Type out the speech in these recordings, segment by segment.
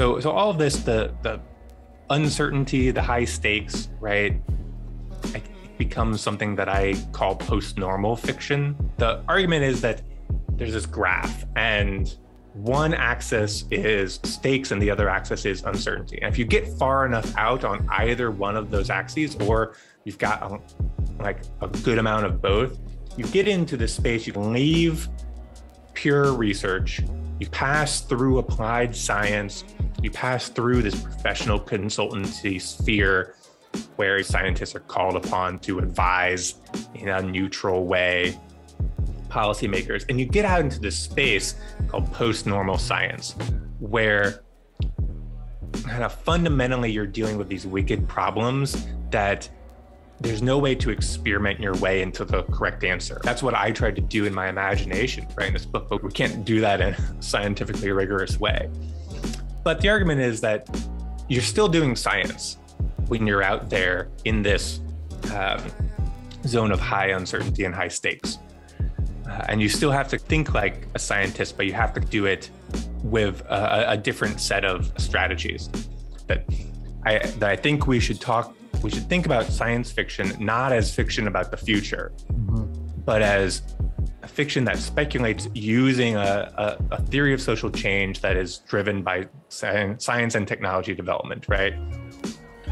So so all of this, the the uncertainty, the high stakes, right? It becomes something that I call post-normal fiction. The argument is that there's this graph and one axis is stakes and the other axis is uncertainty. And if you get far enough out on either one of those axes, or you've got a, like a good amount of both, you get into this space, you leave pure research, you pass through applied science, you pass through this professional consultancy sphere where scientists are called upon to advise in a neutral way policymakers. And you get out into this space called post normal science, where kind of fundamentally you're dealing with these wicked problems that there's no way to experiment your way into the correct answer. That's what I tried to do in my imagination writing this book, but we can't do that in a scientifically rigorous way. But the argument is that you're still doing science when you're out there in this um, zone of high uncertainty and high stakes. Uh, and you still have to think like a scientist, but you have to do it with a, a different set of strategies. That I that I think we should talk. We should think about science fiction not as fiction about the future, mm-hmm. but as a fiction that speculates using a, a, a, theory of social change that is driven by science, and technology development, right?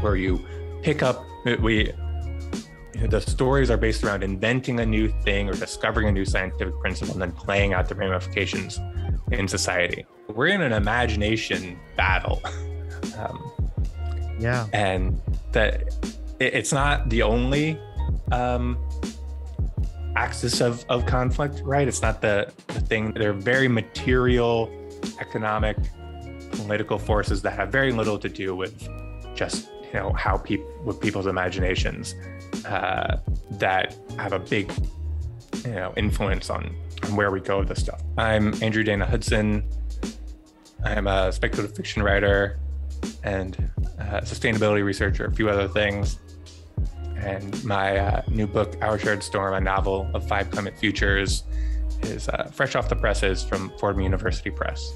Where you pick up we the stories are based around inventing a new thing or discovering a new scientific principle and then playing out the ramifications in society. We're in an imagination battle. Um, yeah. And that it, it's not the only um, axis of, of conflict, right? It's not the, the thing. They're very material, economic, political forces that have very little to do with just you know how people with people's imaginations uh, that have a big you know influence on, on where we go with this stuff. I'm Andrew Dana Hudson. I'm a speculative fiction writer and sustainability researcher, a few other things. And my uh, new book, Our Shared Storm, a novel of five climate futures, is uh, fresh off the presses from Fordham University Press.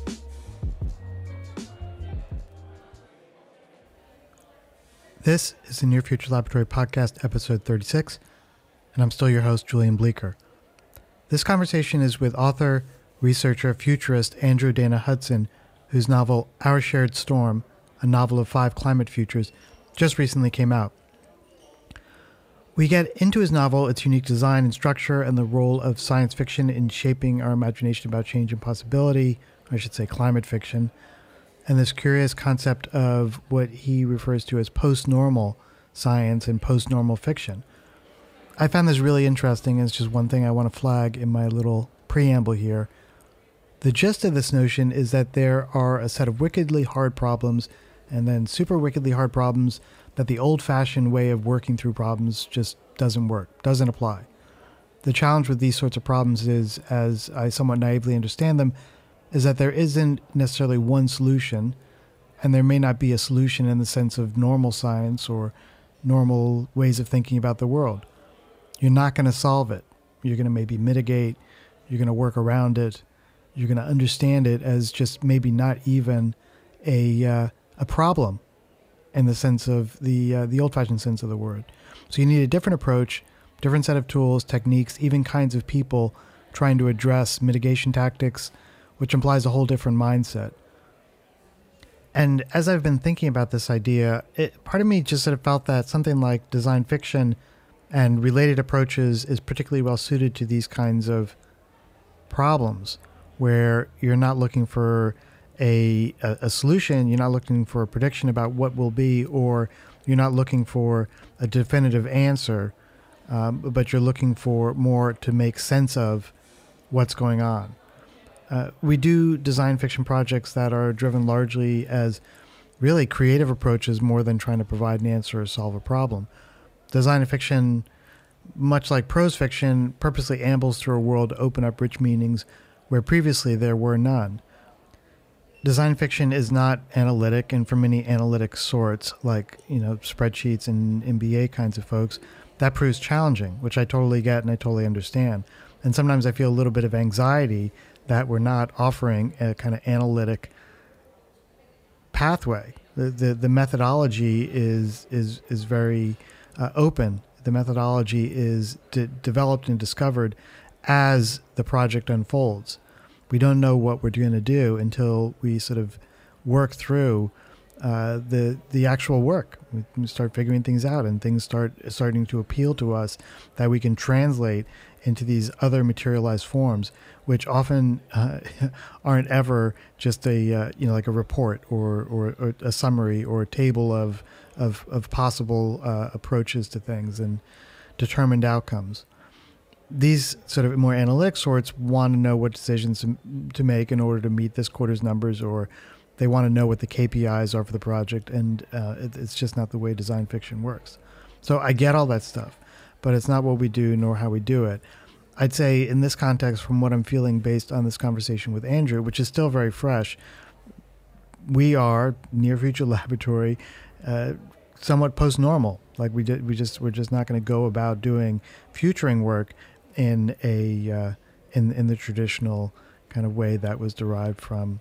This is the Near Future Laboratory Podcast, episode 36, and I'm still your host, Julian Bleecker. This conversation is with author, researcher, futurist Andrew Dana Hudson, whose novel Our Shared Storm, a novel of five climate futures, just recently came out. We get into his novel, its unique design and structure, and the role of science fiction in shaping our imagination about change and possibility, I should say climate fiction and this curious concept of what he refers to as post normal science and post normal fiction. I found this really interesting. It's just one thing I want to flag in my little preamble here. The gist of this notion is that there are a set of wickedly hard problems and then super wickedly hard problems that the old fashioned way of working through problems just doesn't work, doesn't apply. The challenge with these sorts of problems is, as I somewhat naively understand them, is that there isn't necessarily one solution, and there may not be a solution in the sense of normal science or normal ways of thinking about the world. You're not going to solve it. You're going to maybe mitigate, you're going to work around it, you're going to understand it as just maybe not even a, uh, a problem in the sense of the, uh, the old fashioned sense of the word. So you need a different approach, different set of tools, techniques, even kinds of people trying to address mitigation tactics which implies a whole different mindset. And as I've been thinking about this idea, it, part of me just sort of felt that something like design fiction and related approaches is particularly well suited to these kinds of problems where you're not looking for a, a, a, solution, you're not looking for a prediction about what will be, or you're not looking for a definitive answer, um, but you're looking for more to make sense of what's going on. Uh, we do design fiction projects that are driven largely as really creative approaches more than trying to provide an answer or solve a problem. Design fiction, much like prose fiction, purposely ambles through a world to open up rich meanings where previously there were none. Design fiction is not analytic, and for many analytic sorts, like you know spreadsheets and MBA kinds of folks, that proves challenging, which I totally get and I totally understand. And sometimes I feel a little bit of anxiety that we're not offering a kind of analytic pathway. The, the, the methodology is is is very uh, open. The methodology is de- developed and discovered as the project unfolds. We don't know what we're going to do until we sort of work through uh, the the actual work. We start figuring things out, and things start starting to appeal to us that we can translate into these other materialized forms, which often uh, aren't ever just a uh, you know like a report or, or, or, a summary or a table of of, of possible uh, approaches to things and determined outcomes. These sort of more analytic sorts want to know what decisions to, make in order to meet this quarter's numbers or they want to know what the KPIs are for the project, and uh, it, it's just not the way design fiction works. So I get all that stuff, but it's not what we do nor how we do it. I'd say in this context, from what I'm feeling based on this conversation with Andrew, which is still very fresh, we are near future laboratory, uh, somewhat post normal. Like we did, we just we're just not going to go about doing futuring work in a uh, in in the traditional kind of way that was derived from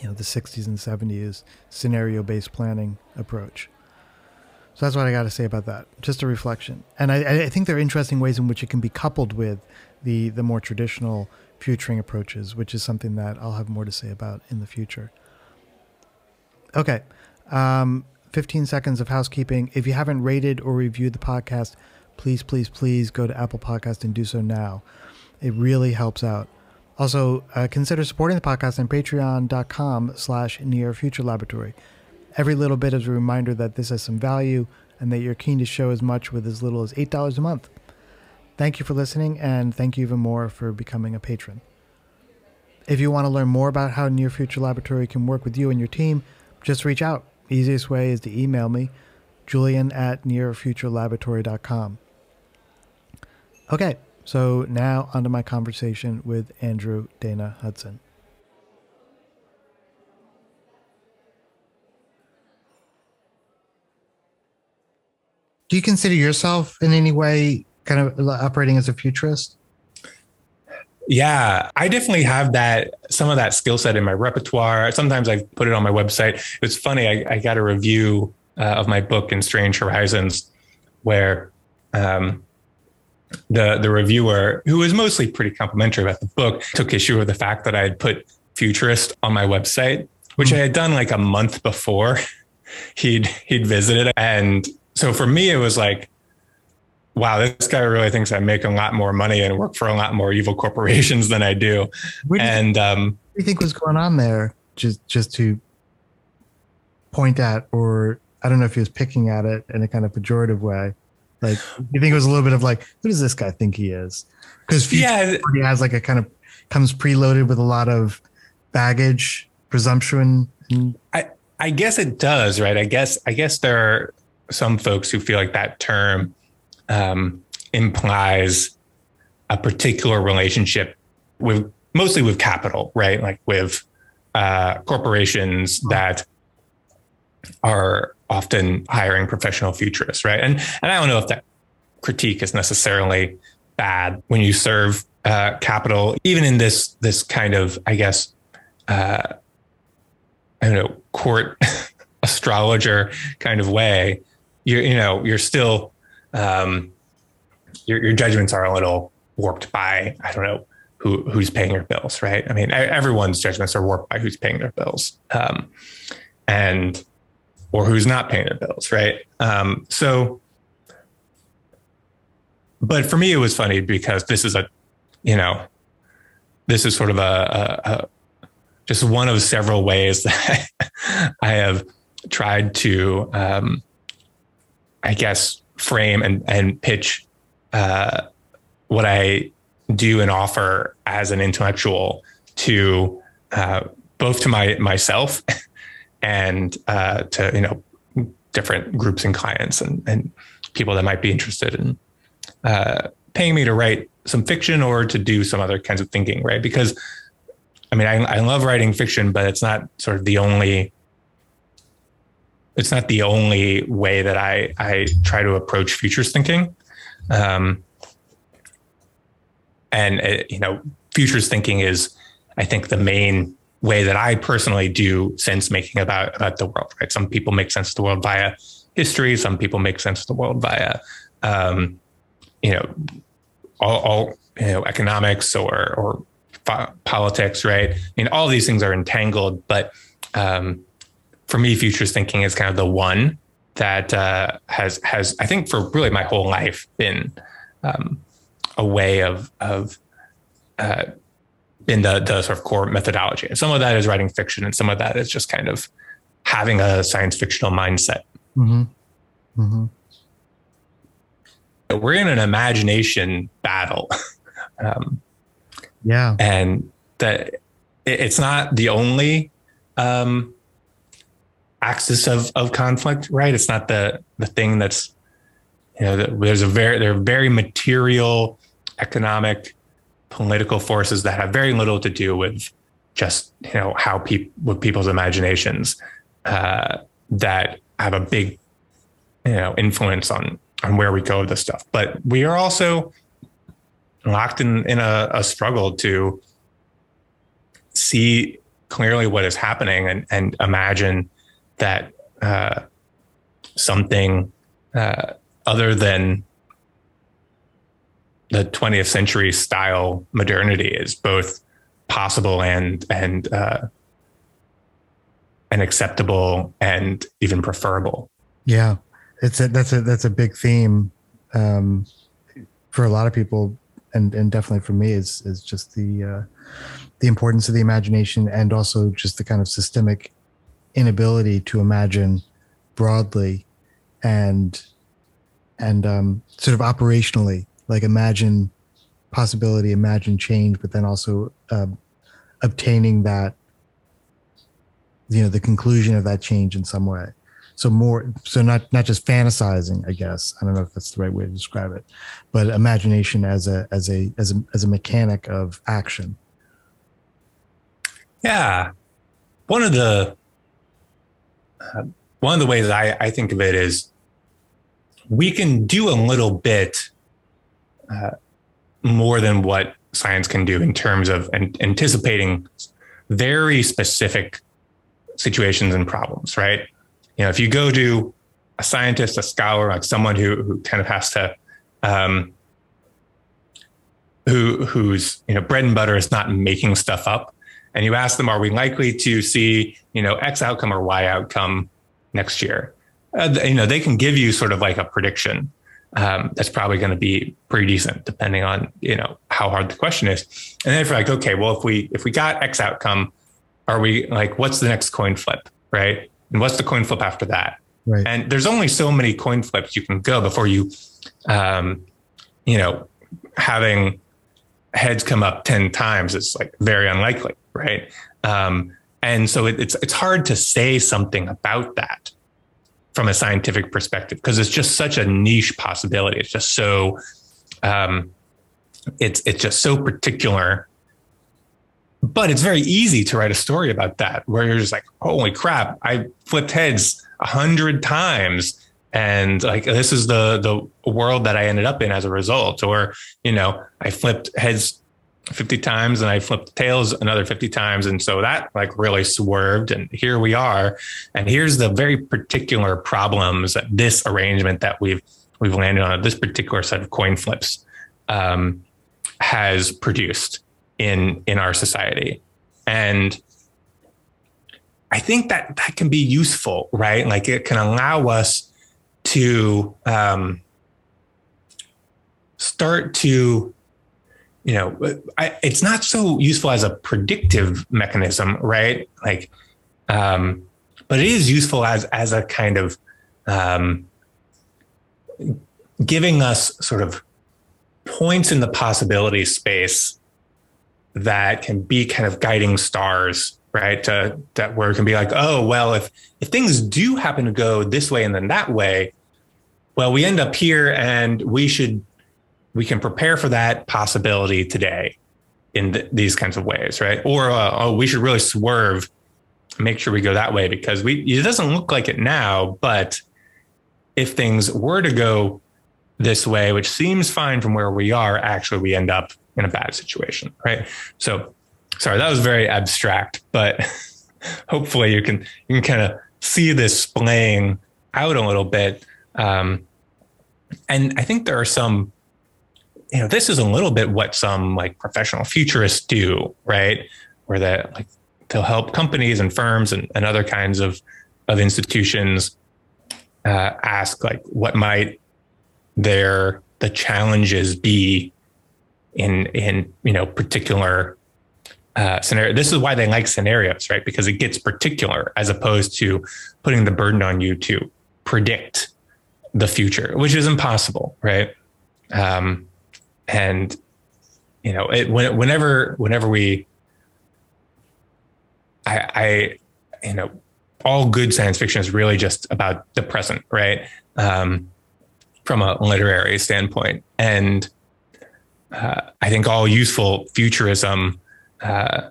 you know the 60s and 70s scenario based planning approach. So that's what I got to say about that. Just a reflection, and I, I, think there are interesting ways in which it can be coupled with the the more traditional futuring approaches, which is something that I'll have more to say about in the future. Okay, um, 15 seconds of housekeeping. If you haven't rated or reviewed the podcast, please, please, please go to Apple Podcast and do so now. It really helps out. Also, uh, consider supporting the podcast on patreon.com slash near future laboratory. Every little bit is a reminder that this has some value and that you're keen to show as much with as little as $8 a month. Thank you for listening, and thank you even more for becoming a patron. If you want to learn more about how Near Future Laboratory can work with you and your team, just reach out. Easiest way is to email me, julian at nearfuturelaboratory.com. Okay, so now onto my conversation with Andrew Dana Hudson. Do you consider yourself in any way kind of operating as a futurist? Yeah, I definitely have that some of that skill set in my repertoire. Sometimes I put it on my website. It's funny. I, I got a review uh, of my book in Strange Horizons, where um, the the reviewer, who was mostly pretty complimentary about the book, took issue with the fact that I had put futurist on my website, which mm-hmm. I had done like a month before he'd he'd visited. And so for me, it was like, wow, this guy really thinks I make a lot more money and work for a lot more evil corporations than I do. What do and you, um, what do you think was going on there? Just just to point at, or I don't know if he was picking at it in a kind of pejorative way. Like, you think it was a little bit of like, who does this guy think he is? Because yeah, he has like a kind of comes preloaded with a lot of baggage, presumption. I I guess it does, right? I guess I guess there are some folks who feel like that term um, implies a particular relationship with mostly with capital, right? Like with uh, corporations that are often hiring professional futurists, right? And and I don't know if that critique is necessarily bad when you serve uh, capital, even in this this kind of, I guess, uh, I don't know, court astrologer kind of way. You you know you're still um, your your judgments are a little warped by I don't know who who's paying your bills, right? I mean, everyone's judgments are warped by who's paying their bills, um, and or who's not paying their bills, right? Um, so, but for me, it was funny because this is a, you know, this is sort of a, a, a just one of several ways that I have tried to, um, I guess, frame and and pitch uh, what I do and offer as an intellectual to uh, both to my myself and uh, to you know different groups and clients and, and people that might be interested in uh, paying me to write some fiction or to do some other kinds of thinking, right? Because I mean, I, I love writing fiction, but it's not sort of the only. It's not the only way that I I try to approach futures thinking, um, and it, uh, you know, futures thinking is, I think, the main way that I personally do sense making about about the world. Right, some people make sense of the world via history. Some people make sense of the world via, um, you know, all, all you know economics or or politics. Right, I mean, all these things are entangled, but um, for me, futures thinking is kind of the one that uh, has has I think for really my whole life been um, a way of of uh, in the the sort of core methodology. And some of that is writing fiction, and some of that is just kind of having a science fictional mindset. Mm-hmm. Mm-hmm. We're in an imagination battle. um, yeah, and that it's not the only um, axis of of conflict, right? It's not the the thing that's you know there's a very there are very material, economic, political forces that have very little to do with just you know how people with people's imaginations uh, that have a big you know influence on on where we go with this stuff. But we are also locked in in a, a struggle to see clearly what is happening and and imagine that uh, something uh, other than the 20th century style modernity is both possible and and uh, and acceptable and even preferable. Yeah, it's a that's a that's a big theme um, for a lot of people, and and definitely for me is is just the uh, the importance of the imagination and also just the kind of systemic inability to imagine broadly and and um, sort of operationally like imagine possibility imagine change but then also uh, obtaining that you know the conclusion of that change in some way. So more so not not just fantasizing i guess. I don't know if that's the right way to describe it but imagination as a as a as a as a mechanic of action. Yeah. One of the uh, one of the ways I, I think of it is we can do a little bit uh, more than what science can do in terms of an, anticipating very specific situations and problems, right? You know, if you go to a scientist, a scholar, like someone who who kind of has to um, who whose you know bread and butter is not making stuff up, and you ask them, are we likely to see, you know, X outcome or Y outcome next year? Uh, you know, they can give you sort of like a prediction. Um, that's probably going to be pretty decent, depending on you know how hard the question is. And then if you're like, okay, well, if we if we got X outcome, are we like, what's the next coin flip, right? And what's the coin flip after that? Right. And there's only so many coin flips you can go before you, um, you know, having heads come up 10 times is like very unlikely right? Um, and so it, it's it's hard to say something about that from a scientific perspective because it's just such a niche possibility. It's just so um, it's it's just so particular. But it's very easy to write a story about that where you're just like, holy crap, I flipped heads a hundred times and like this is the the world that I ended up in as a result. Or, you know, I flipped heads 50 times and I flipped tails another 50 times. And so that like really swerved. And here we are. And here's the very particular problems that this arrangement that we've we've landed on this particular set of coin flips um, has produced in in our society. And I think that that can be useful, right? Like it can allow us to um, start to you know, I, it's not so useful as a predictive mechanism, right? Like, um, but it is useful as as a kind of um, giving us sort of points in the possibility space that can be kind of guiding stars, right? To, that where it can be like, oh, well, if if things do happen to go this way and then that way, well, we end up here, and we should we can prepare for that possibility today in th- these kinds of ways, right? Or uh, oh, we should really swerve, make sure we go that way because we it doesn't look like it now, but if things were to go this way, which seems fine from where we are, actually we end up in a bad situation, right? So sorry, that was very abstract, but hopefully you can you can kind of see this playing out a little bit. Um, and I think there are some, you know, this is a little bit what some like professional futurists do, right? Where that like they'll help companies and firms and, and other kinds of of institutions uh, ask like what might their the challenges be in in you know particular uh, scenario. This is why they like scenarios, right? Because it gets particular as opposed to putting the burden on you to predict the future, which is impossible, right? Um, and you know, it, when, whenever whenever we, I, I, you know, all good science fiction is really just about the present, right? Um, from a literary standpoint, and uh, I think all useful futurism uh,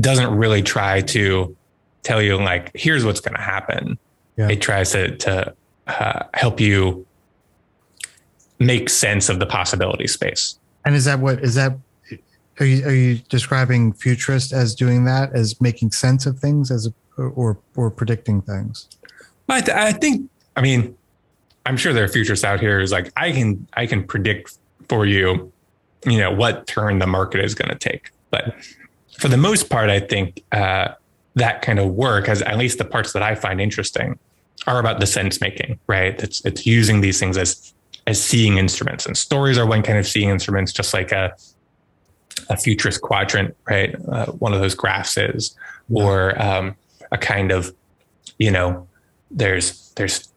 doesn't really try to tell you like here's what's going to happen. Yeah. It tries to to uh, help you make sense of the possibility space. And is that what is that? Are you are you describing futurist as doing that as making sense of things as a, or or predicting things? I, th- I think I mean I'm sure there are futurists out here who's like I can I can predict for you you know what turn the market is going to take but for the most part I think uh, that kind of work as at least the parts that I find interesting are about the sense making, right? It's it's using these things as as seeing instruments, and stories are one kind of seeing instruments, just like a a futurist quadrant, right? Uh, one of those graphs is, or um, a kind of, you know, there's there's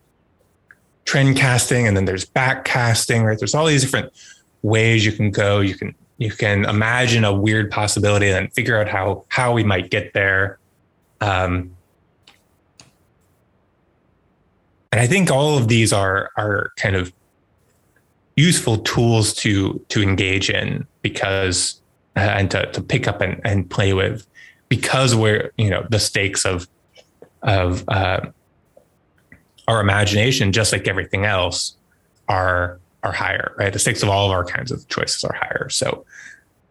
trend casting, and then there's back casting, right? There's all these different ways you can go. You can you can imagine a weird possibility and then figure out how how we might get there. Um, And I think all of these are are kind of useful tools to to engage in because uh, and to, to pick up and, and play with because we're you know the stakes of of uh, our imagination just like everything else are are higher right? The stakes of all of our kinds of choices are higher. So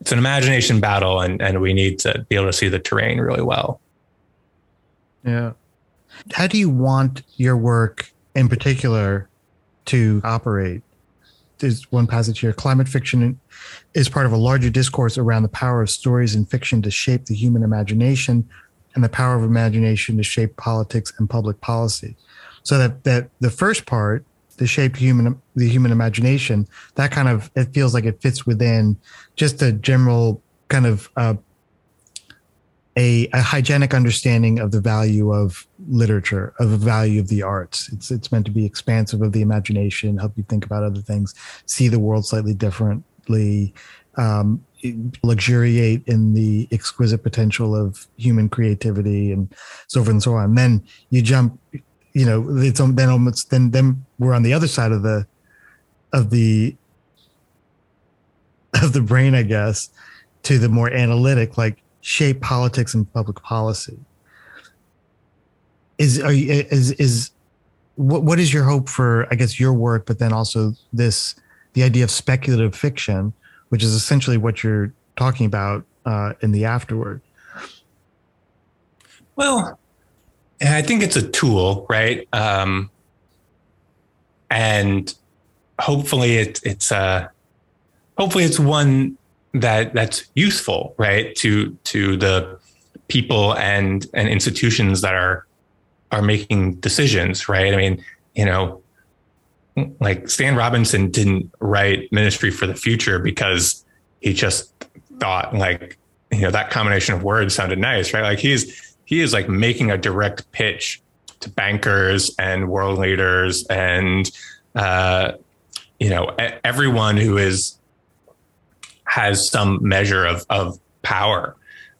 it's an imagination battle and and we need to be able to see the terrain really well. Yeah. How do you want your work in particular to operate? There's one passage here climate fiction is part of a larger discourse around the power of stories and fiction to shape the human imagination and the power of imagination to shape politics and public policy. So that that the first part, the shape human the human imagination, that kind of it feels like it fits within just a general kind of uh, a, a, hygienic understanding of the value of literature, of the value of the arts. It's it's meant to be expansive of the imagination, help you think about other things, see the world slightly differently, um, luxuriate in the exquisite potential of human creativity, and so forth and so on. And then you jump, you know, it's then almost then then we're on the other side of the of the of the brain, I guess, to the more analytic, like shape politics and public policy. Is are you, is is what what is your hope for I guess your work, but then also this the idea of speculative fiction, which is essentially what you're talking about uh, in the afterward. Well, I think it's a tool, right? Um, and hopefully it, it's uh, hopefully it's one that that's useful, right, to to the people and and institutions that are are making decisions, right? I mean, you know, like Stan Robinson didn't write Ministry for the Future because he just thought like, you know, that combination of words sounded nice, right? Like he's he is like making a direct pitch to bankers and world leaders and uh, you know everyone who is has some measure of of power.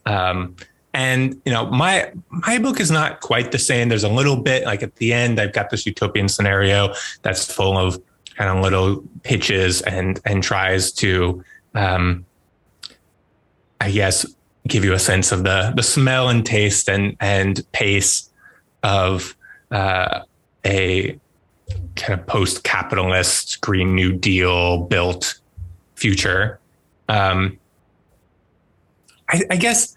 Um, and you know, my my book is not quite the same. There's a little bit like at the end, I've got this utopian scenario that's full of kind of little pitches and and tries to, um, I guess, give you a sense of the the smell and taste and and pace of uh, a kind of post capitalist Green New Deal built future. Um, I, I guess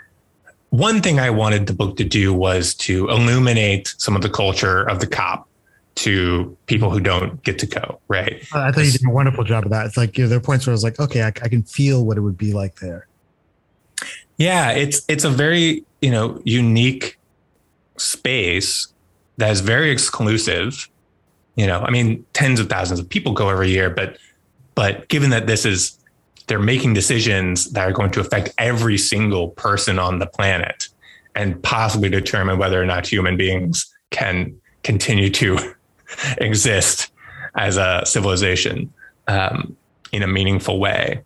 one thing I wanted the book to do was to illuminate some of the culture of the COP to people who don't get to go, right? I thought you did a wonderful job of that. It's like you know, there are points where I was like, okay, I, I can feel what it would be like there. Yeah, it's it's a very you know unique space that is very exclusive. You know, I mean, tens of thousands of people go every year, but but given that this is they're making decisions that are going to affect every single person on the planet and possibly determine whether or not human beings can continue to exist as a civilization um, in a meaningful way.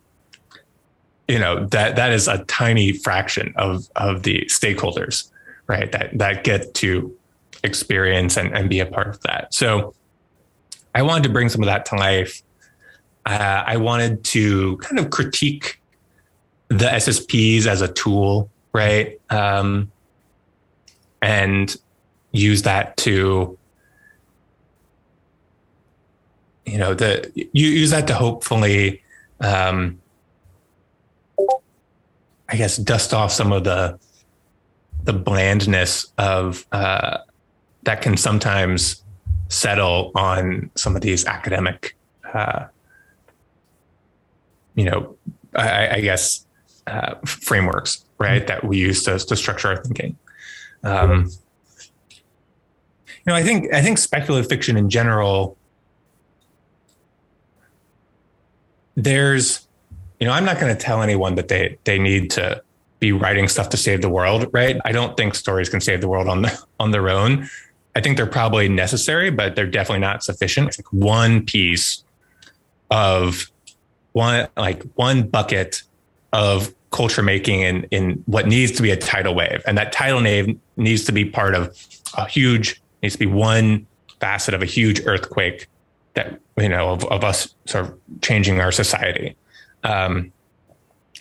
You know that that is a tiny fraction of of the stakeholders right that that get to experience and, and be a part of that. So i wanted to bring some of that to life uh, i wanted to kind of critique the SSPs as a tool right? Um, and use that to you know the you use that to hopefully um, I guess dust off some of the the blandness of uh, that can sometimes settle on some of these academic, uh, you know, I, I guess uh, frameworks, right, that we use to, to structure our thinking. Um, you know, I think I think speculative fiction in general. There's you know, I'm not going to tell anyone that they they need to be writing stuff to save the world, right? I don't think stories can save the world on the, on their own. I think they're probably necessary, but they're definitely not sufficient. It's like one piece of one like one bucket of culture making in in what needs to be a tidal wave, and that tidal wave needs to be part of a huge needs to be one facet of a huge earthquake that you know of, of us sort of changing our society. Um,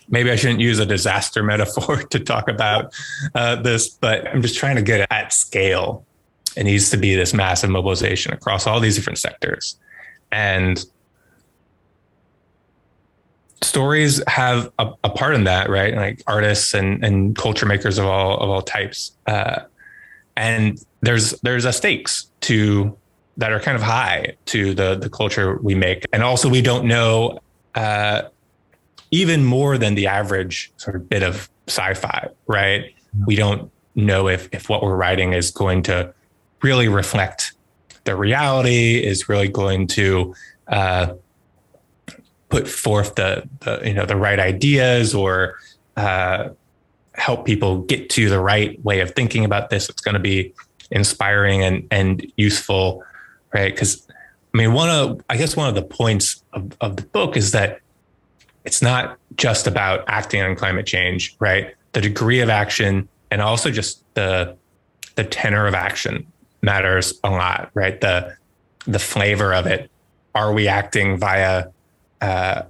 maybe I shouldn't use a disaster metaphor to talk about uh, this, but I'm just trying to get at scale. It needs to be this massive mobilization across all these different sectors. And stories have a, a part in that, right? Like artists and, and culture makers of all of all types. Uh, and there's there's a stakes to that are kind of high to the the culture we make. And also we don't know uh, even more than the average sort of bit of sci-fi, right? We don't know if if what we're writing is going to really reflect the reality, is really going to uh, put forth the, the you know the right ideas or uh, help people get to the right way of thinking about this. It's going to be inspiring and and useful, right? Because I mean, one of I guess one of the points of, of the book is that it's not just about acting on climate change, right? The degree of action and also just the the tenor of action matters a lot, right? The the flavor of it. Are we acting via uh,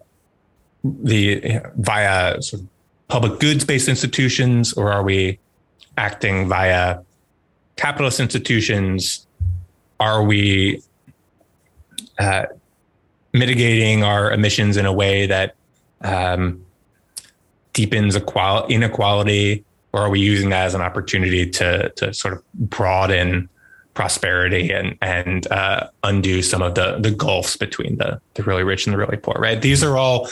the via sort of public goods based institutions, or are we acting via capitalist institutions? Are we uh, mitigating our emissions in a way that um, deepens equal- inequality, or are we using that as an opportunity to to sort of broaden prosperity and and uh, undo some of the the gulfs between the the really rich and the really poor? Right. These are all.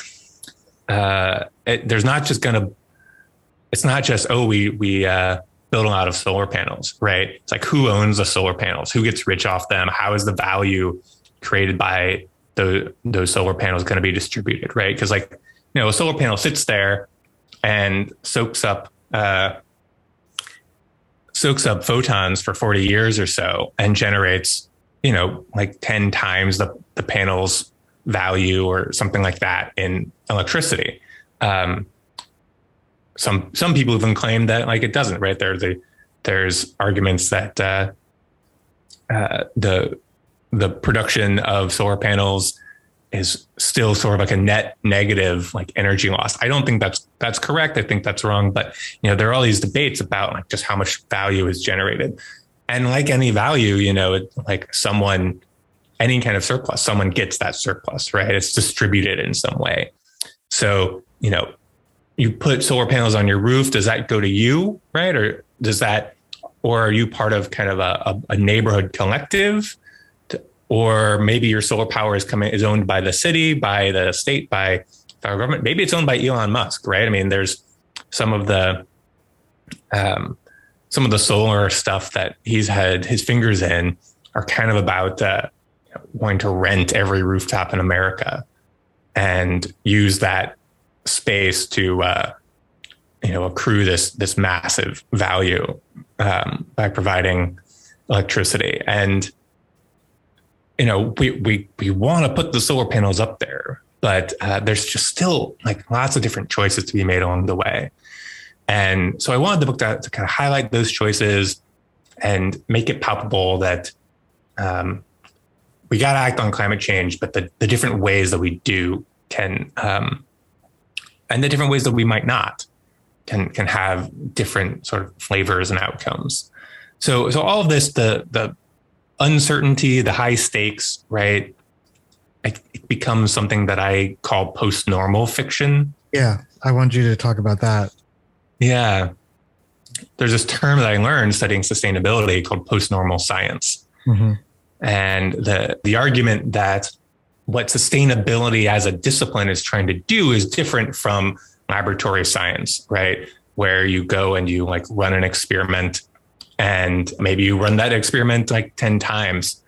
Uh, it, there's not just going to. It's not just oh we we uh, build a lot of solar panels, right? It's like who owns the solar panels? Who gets rich off them? How is the value created by the, those solar panels going to be distributed, right? Because like you know, a solar panel sits there and soaks up uh, soaks up photons for 40 years or so and generates, you know, like 10 times the, the panel's value or something like that in electricity. Um, some some people even claim that like it doesn't, right? There's the there's arguments that uh, uh, the the production of solar panels is still sort of like a net negative like energy loss. I don't think that's that's correct. I think that's wrong. But you know, there are all these debates about like just how much value is generated. And like any value, you know, it, like someone any kind of surplus, someone gets that surplus, right? It's distributed in some way. So, you know, you put solar panels on your roof, does that go to you, right? Or does that, or are you part of kind of a, a neighborhood collective? Or maybe your solar power is coming is owned by the city, by the state, by federal government. Maybe it's owned by Elon Musk, right? I mean, there's some of the um, some of the solar stuff that he's had his fingers in are kind of about uh, wanting to rent every rooftop in America and use that space to uh, you know accrue this this massive value um, by providing electricity and you know we we we want to put the solar panels up there but uh, there's just still like lots of different choices to be made along the way and so i wanted the book to, to kind of highlight those choices and make it palpable that um, we got to act on climate change but the, the different ways that we do can um, and the different ways that we might not can can have different sort of flavors and outcomes. So so all of this, the the uncertainty, the high stakes, right? It, becomes something that I call post normal fiction. Yeah, I want you to talk about that. Yeah, there's this term that I learned studying sustainability called post normal science, mm-hmm. and the the argument that what sustainability as a discipline is trying to do is different from laboratory science, right? Where you go and you like run an experiment and maybe you run that experiment like 10 times.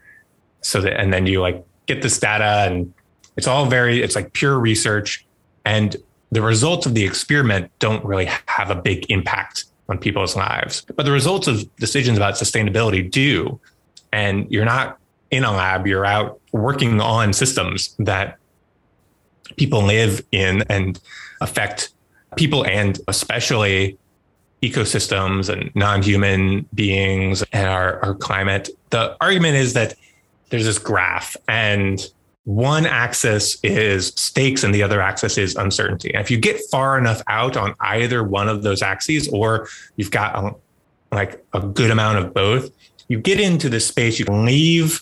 So that, and then you like get this data and it's all very, it's like pure research. And the results of the experiment don't really have a big impact on people's lives. But the results of decisions about sustainability do. And you're not in a lab, you're out working on systems that people live in and affect people and especially ecosystems and non-human beings and our, our climate. The argument is that there's this graph and one axis is stakes and the other axis is uncertainty. And if you get far enough out on either one of those axes, or you've got a, like a good amount of both, you get into this space, you leave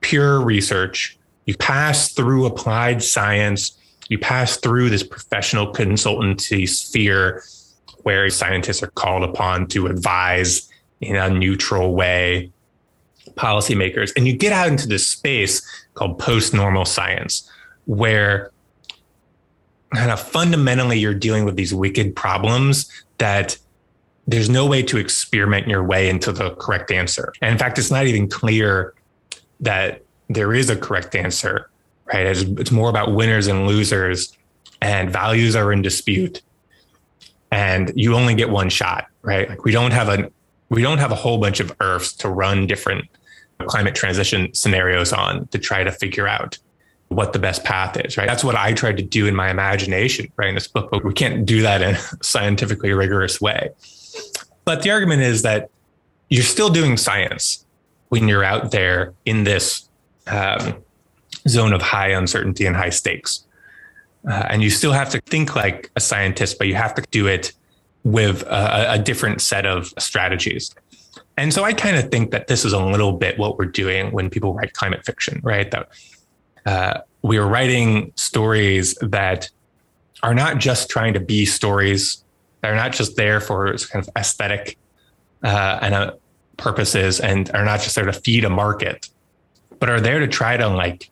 pure research, you pass through applied science, you pass through this professional consultancy sphere where scientists are called upon to advise in a neutral way policymakers. And you get out into this space called post normal science, where kind of fundamentally you're dealing with these wicked problems that there's no way to experiment your way into the correct answer. And in fact, it's not even clear that there is a correct answer, right? It's, it's more about winners and losers, and values are in dispute, and you only get one shot, right? Like we don't have a we don't have a whole bunch of Earths to run different climate transition scenarios on to try to figure out what the best path is, right? That's what I tried to do in my imagination, right? In this book, but we can't do that in a scientifically rigorous way. But the argument is that you're still doing science when you're out there in this um, zone of high uncertainty and high stakes. Uh, and you still have to think like a scientist, but you have to do it with a, a different set of strategies. And so I kind of think that this is a little bit what we're doing when people write climate fiction, right? That uh, we are writing stories that are not just trying to be stories. They're not just there for kind of aesthetic uh, and uh, purposes and are not just there to feed a market, but are there to try to like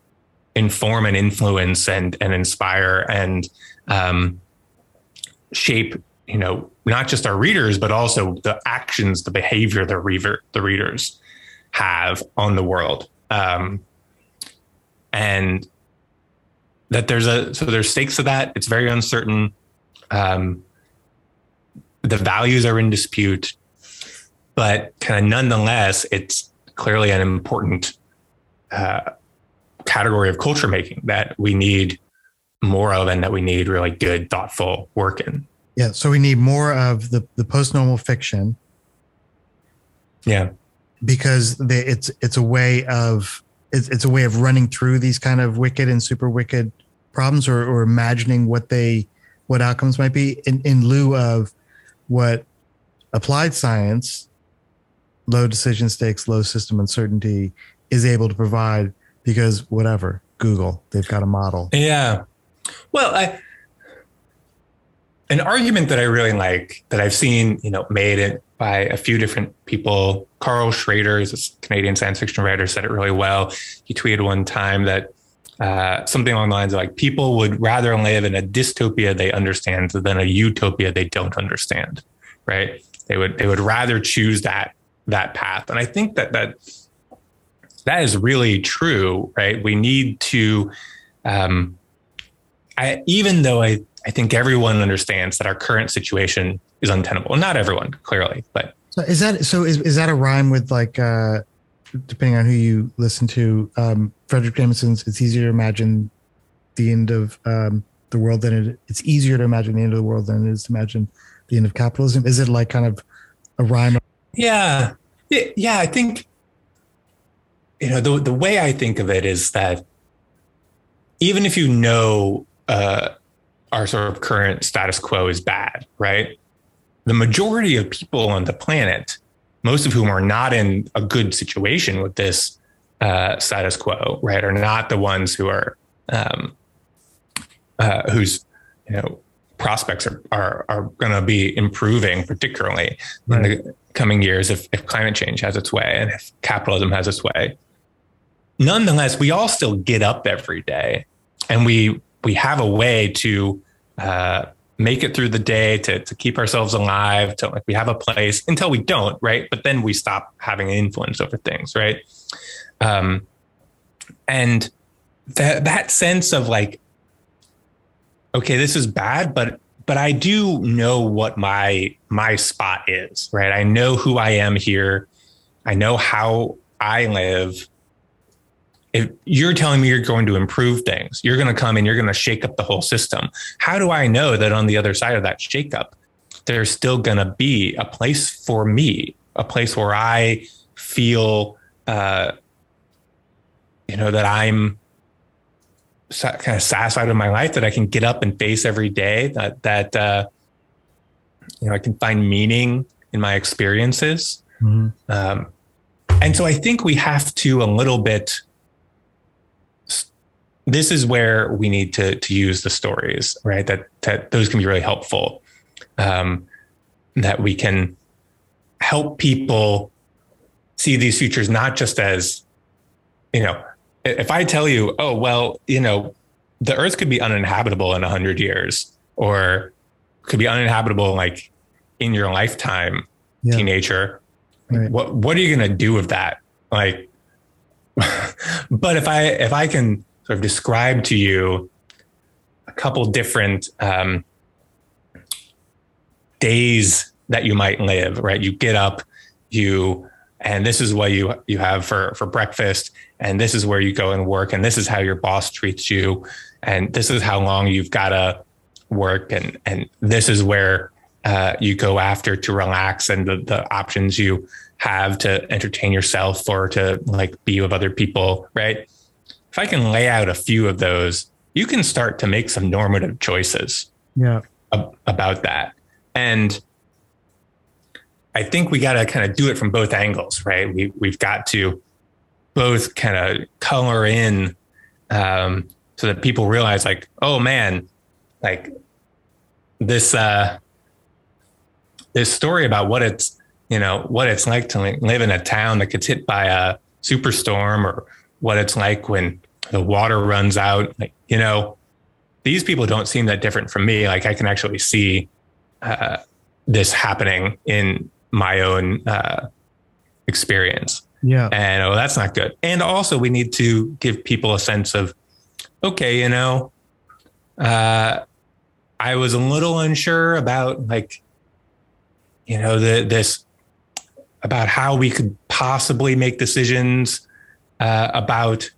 inform and influence and and inspire and um, shape you know not just our readers but also the actions the behavior the reader the readers have on the world. Um, and that there's a so there's stakes to that. It's very uncertain. Um, the values are in dispute but kind of nonetheless, it's clearly an important uh, category of culture making that we need more of and that we need really good, thoughtful work in. Yeah. So we need more of the, the post normal fiction. Yeah. Because they, it's it's a way of it's, it's a way of running through these kind of wicked and super wicked problems or, or imagining what they what outcomes might be in, in lieu of what applied science low decision stakes, low system uncertainty is able to provide because whatever, Google, they've got a model. Yeah. Well, I an argument that I really like that I've seen, you know, made it by a few different people. Karl Schroeder is a Canadian science fiction writer, said it really well. He tweeted one time that uh, something along the lines of like people would rather live in a dystopia they understand than a utopia they don't understand, right? They would they would rather choose that that path, and I think that that that is really true, right? We need to, um, I, even though I I think everyone understands that our current situation is untenable. Not everyone, clearly, but so is that so? Is is that a rhyme with like? uh depending on who you listen to, um, Fredric Jameson's "It's easier to imagine the end of um, the world than it. It's easier to imagine the end of the world than it is to imagine the end of capitalism." Is it like kind of a rhyme? Yeah, yeah. I think you know the the way I think of it is that even if you know uh, our sort of current status quo is bad, right? The majority of people on the planet most of whom are not in a good situation with this uh, status quo, right, are not the ones who are um, uh, whose you know prospects are are, are going to be improving, particularly right. in the coming years if, if climate change has its way and if capitalism has its way. Nonetheless, we all still get up every day, and we we have a way to uh, make it through the day to, to keep ourselves alive to like we have a place until we don't right? But then we stop having influence over things right? Um and that that sense of like okay this is bad but but i do know what my my spot is right? I know who i am here. I know how i live if you're telling me you're going to improve things, you're going to come and you're going to shake up the whole system. How do I know that on the other side of that shakeup, there's still going to be a place for me, a place where I feel, uh, you know, that I'm kind of satisfied with my life, that I can get up and face every day, that that uh, you know I can find meaning in my experiences. Mm-hmm. Um, and so I think we have to a little bit this is where we need to to use the stories, right? That that those can be really helpful. Um, that we can help people see these futures not just as, you know, if I tell you, oh well, you know, the Earth could be uninhabitable in a hundred years, or could be uninhabitable like in your lifetime, yeah. teenager. Right. What what are you going to do with that? Like, but if I if I can sort of describe to you a couple different um, days that you might live, right? You get up, you, and this is what you you have for for breakfast, and this is where you go and work, and this is how your boss treats you, and this is how long you've got to work, and and this is where uh, you go after to relax, and the the options you have to entertain yourself or to like be with other people, right? If I can lay out a few of those, you can start to make some normative choices yeah. ab- about that. And I think we got to kind of do it from both angles, right? We, we've got to both kind of color in um, so that people realize, like, oh man, like this, uh, this story about what it's, you know, what it's like to live in a town that gets hit by a superstorm or what it's like when the water runs out. Like, you know, these people don't seem that different from me. Like I can actually see uh, this happening in my own uh, experience. Yeah. And oh, that's not good. And also, we need to give people a sense of, okay, you know, uh, I was a little unsure about like, you know, the this about how we could possibly make decisions uh, about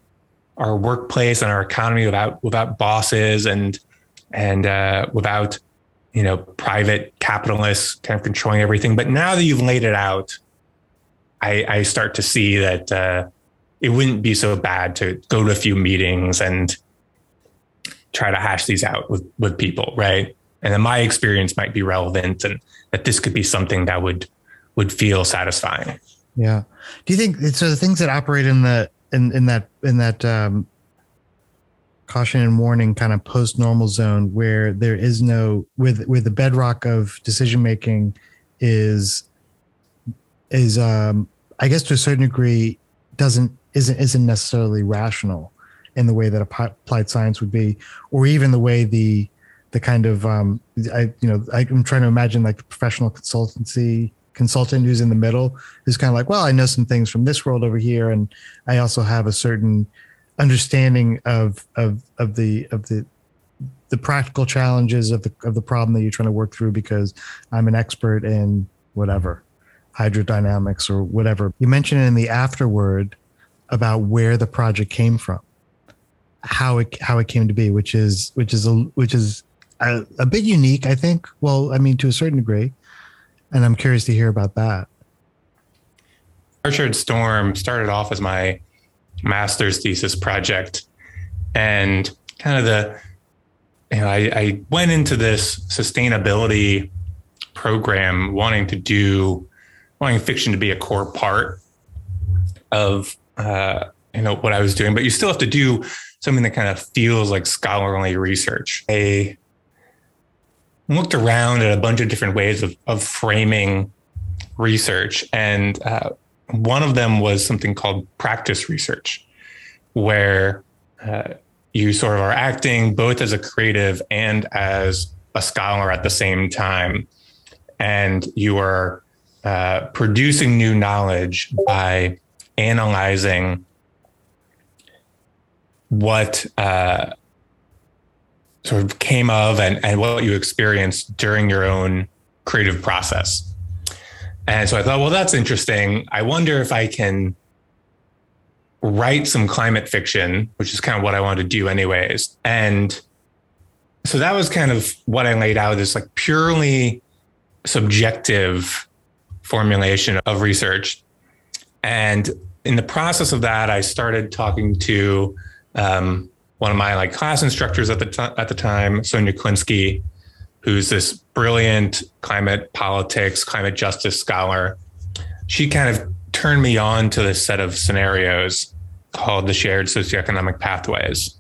our workplace and our economy without without bosses and and uh, without you know private capitalists kind of controlling everything. But now that you've laid it out, I, I start to see that uh, it wouldn't be so bad to go to a few meetings and try to hash these out with with people, right? And then my experience might be relevant, and that this could be something that would would feel satisfying. Yeah. Do you think so? The things that operate in the in in that in that um, caution and warning kind of post normal zone where there is no with where the bedrock of decision making is is um I guess to a certain degree doesn't isn't isn't necessarily rational in the way that applied science would be, or even the way the the kind of um, I you know I'm trying to imagine like the professional consultancy consultant who's in the middle who's kind of like, well, I know some things from this world over here, and I also have a certain understanding of of of the of the the practical challenges of the of the problem that you're trying to work through because I'm an expert in whatever hydrodynamics or whatever. You mentioned in the afterword about where the project came from, how it how it came to be, which is which is a which is a, a bit unique, I think. Well, I mean, to a certain degree, and I'm curious to hear about that. Our Shared Storm started off as my master's thesis project, and kind of the you know I, I went into this sustainability program wanting to do wanting fiction to be a core part of uh, you know what I was doing, but you still have to do something that kind of feels like scholarly research. I looked around at a bunch of different ways of, of framing research, and uh, one of them was something called practice research, where uh, you sort of are acting both as a creative and as a scholar at the same time, and you are uh, producing new knowledge by analyzing what uh, sort of came of and, and what you experienced during your own creative process. And so I thought, well, that's interesting. I wonder if I can write some climate fiction, which is kind of what I wanted to do, anyways. And so that was kind of what I laid out this like purely subjective formulation of research. And in the process of that, I started talking to um, one of my like class instructors at the t- at the time, Sonja Klinsky, who's this brilliant climate politics, climate justice scholar. She kind of turned me on to this set of scenarios called the shared socioeconomic pathways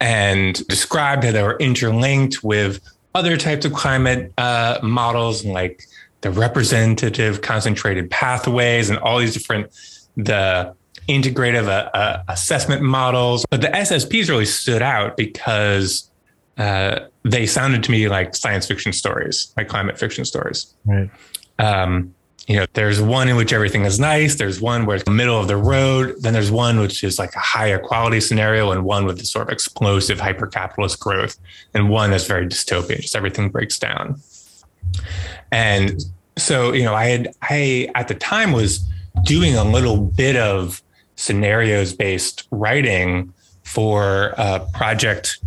and described how they were interlinked with other types of climate uh, models like the representative concentration pathways and all these different the integrative uh, uh, assessment models. But the SSPs really stood out because uh, they sounded to me like science fiction stories, like climate fiction stories. Right. Um, you know, there's one in which everything is nice. There's one where it's the middle of the road. Then there's one which is like a higher quality scenario, and one with the sort of explosive hyper capitalist growth, and one that's very dystopian. Just everything breaks down. And so, you know, I had, I at the time was doing a little bit of scenarios based writing for a project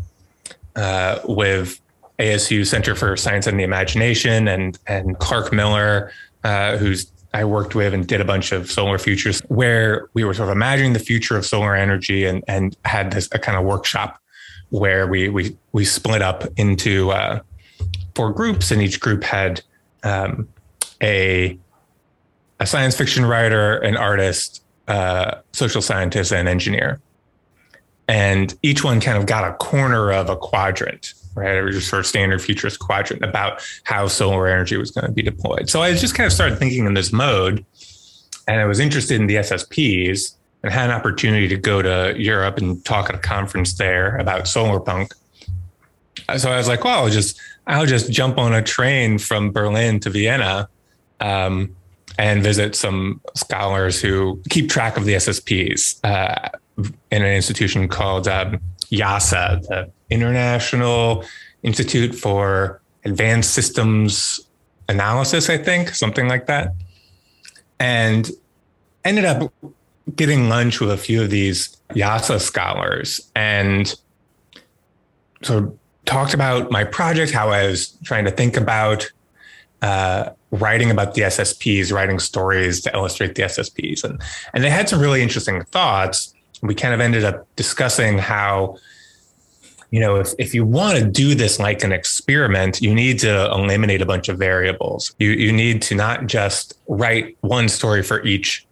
uh, with ASU Center for Science and the Imagination and, and Clark Miller, uh, who's I worked with and did a bunch of solar futures where we were sort of imagining the future of solar energy and, and had this a kind of workshop where we, we, we split up into uh, four groups and each group had um, a a science fiction writer, an artist, uh, social scientist, and engineer, and each one kind of got a corner of a quadrant, right? It was just sort of standard futurist quadrant about how solar energy was going to be deployed. So I just kind of started thinking in this mode, and I was interested in the SSPs and had an opportunity to go to Europe and talk at a conference there about solar punk. So I was like, well, I'll just I'll just jump on a train from Berlin to Vienna um, and visit some scholars who keep track of the SSPs uh, in an institution called um, IIASA, the International Institute for Advanced Systems Analysis, I think, something like that. And ended up getting lunch with a few of these IIASA scholars and sort of talked about my project, how I was trying to think about uh, writing about the SSPs, writing stories to illustrate the SSPs, and and they had some really interesting thoughts. We kind of ended up discussing how, you know, if if you want to do this like an experiment, you need to eliminate a bunch of variables. You you need to not just write one story for each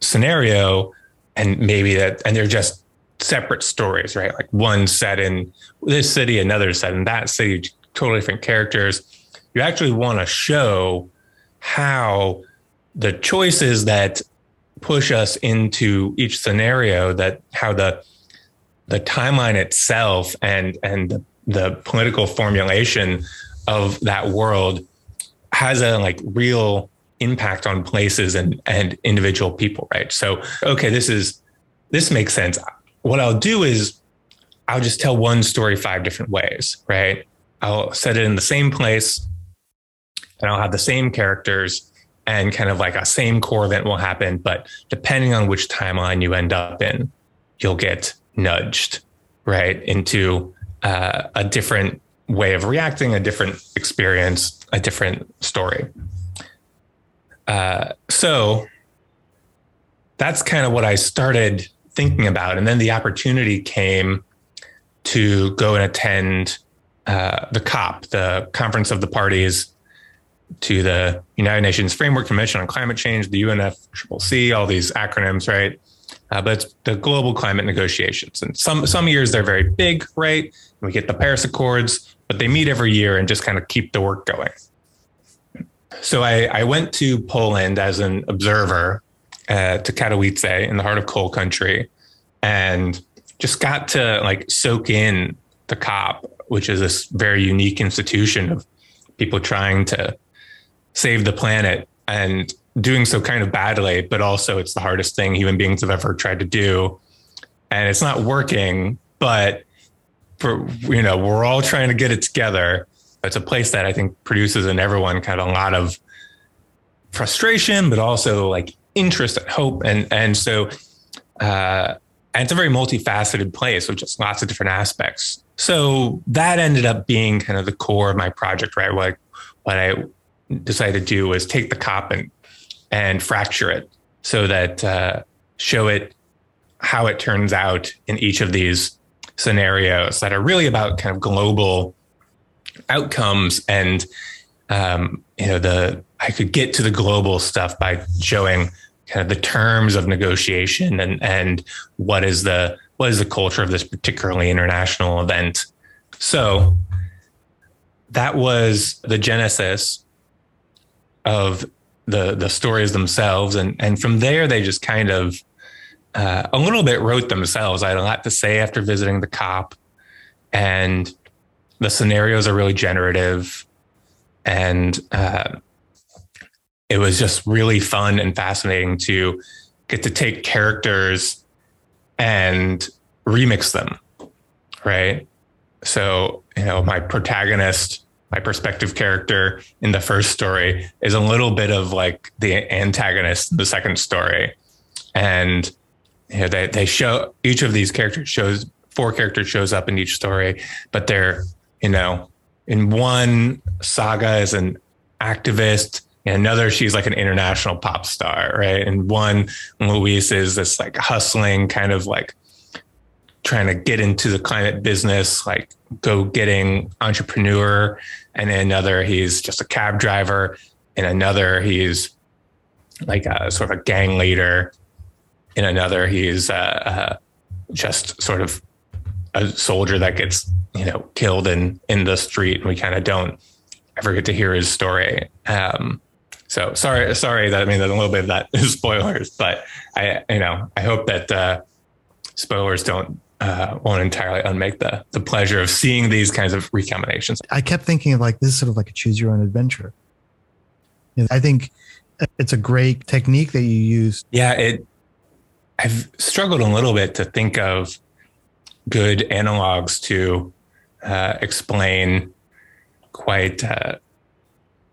scenario, and maybe that, and they're just separate stories, right? Like one set in this city, another set in that city, totally different characters. You actually want to show how the choices that push us into each scenario that how the the timeline itself and and the, the political formulation of that world has a like real impact on places and and individual people right? So okay this is this makes sense. What i'll do is i'll just tell one story five different ways right? I'll set it in the same place and i'll have the same characters and kind of like a same core event will happen but depending on which timeline you end up in you'll get nudged right into uh, a different way of reacting, a different experience, a different story. Uh, so that's kind of what I started thinking about. And then the opportunity came to go and attend uh, the COP, the Conference of the Parties to the United Nations Framework Convention on Climate Change, the UNFCCC, all these acronyms, right? Uh, but it's the global climate negotiations. And some some years they're very big, right? We get the Paris Accords, but they meet every year and just kind of keep the work going. So I, I went to Poland as an observer uh, to Katowice in the heart of coal country, and just got to like soak in the COP, which is this very unique institution of people trying to save the planet and doing so kind of badly, but also it's the hardest thing human beings have ever tried to do. And it's not working, but for, you know, we're all trying to get it together. It's a place that I think produces in everyone kind of a lot of frustration, but also like interest and hope. And, and so, uh, and it's a very multifaceted place with just lots of different aspects. So that ended up being kind of the core of my project, right? What, what I decided to do was take the cop and and fracture it so that uh, show it how it turns out in each of these scenarios that are really about kind of global outcomes and um, you know the I could get to the global stuff by showing kind of the terms of negotiation and and what is the what is the culture of this particularly international event. So that was the genesis of the the stories themselves, and and from there they just kind of uh, a little bit wrote themselves. I had a lot to say after visiting the cop, and the scenarios are really generative, and uh, it was just really fun and fascinating to get to take characters and remix them, right? So you know, my protagonist my perspective character in the first story is a little bit of like the antagonist in the second story. And you know, they, they show each of these characters shows four characters shows up in each story, but they're, you know, in one saga is an activist, and another she's like an international pop star, right? And one Luis is this like hustling kind of like trying to get into the climate business, like go getting entrepreneur and another he's just a cab driver in another he's like a sort of a gang leader in another he's uh, uh, just sort of a soldier that gets you know killed in in the street and we kind of don't ever get to hear his story. Um, so sorry sorry that i mean that a little bit of that is spoilers but i you know i hope that uh, spoilers don't uh, won't entirely unmake the the pleasure of seeing these kinds of recombinations. I kept thinking of like this is sort of like a choose your own adventure. You know, I think it's a great technique that you use. Yeah, it. I've struggled a little bit to think of good analogs to uh, explain quite uh,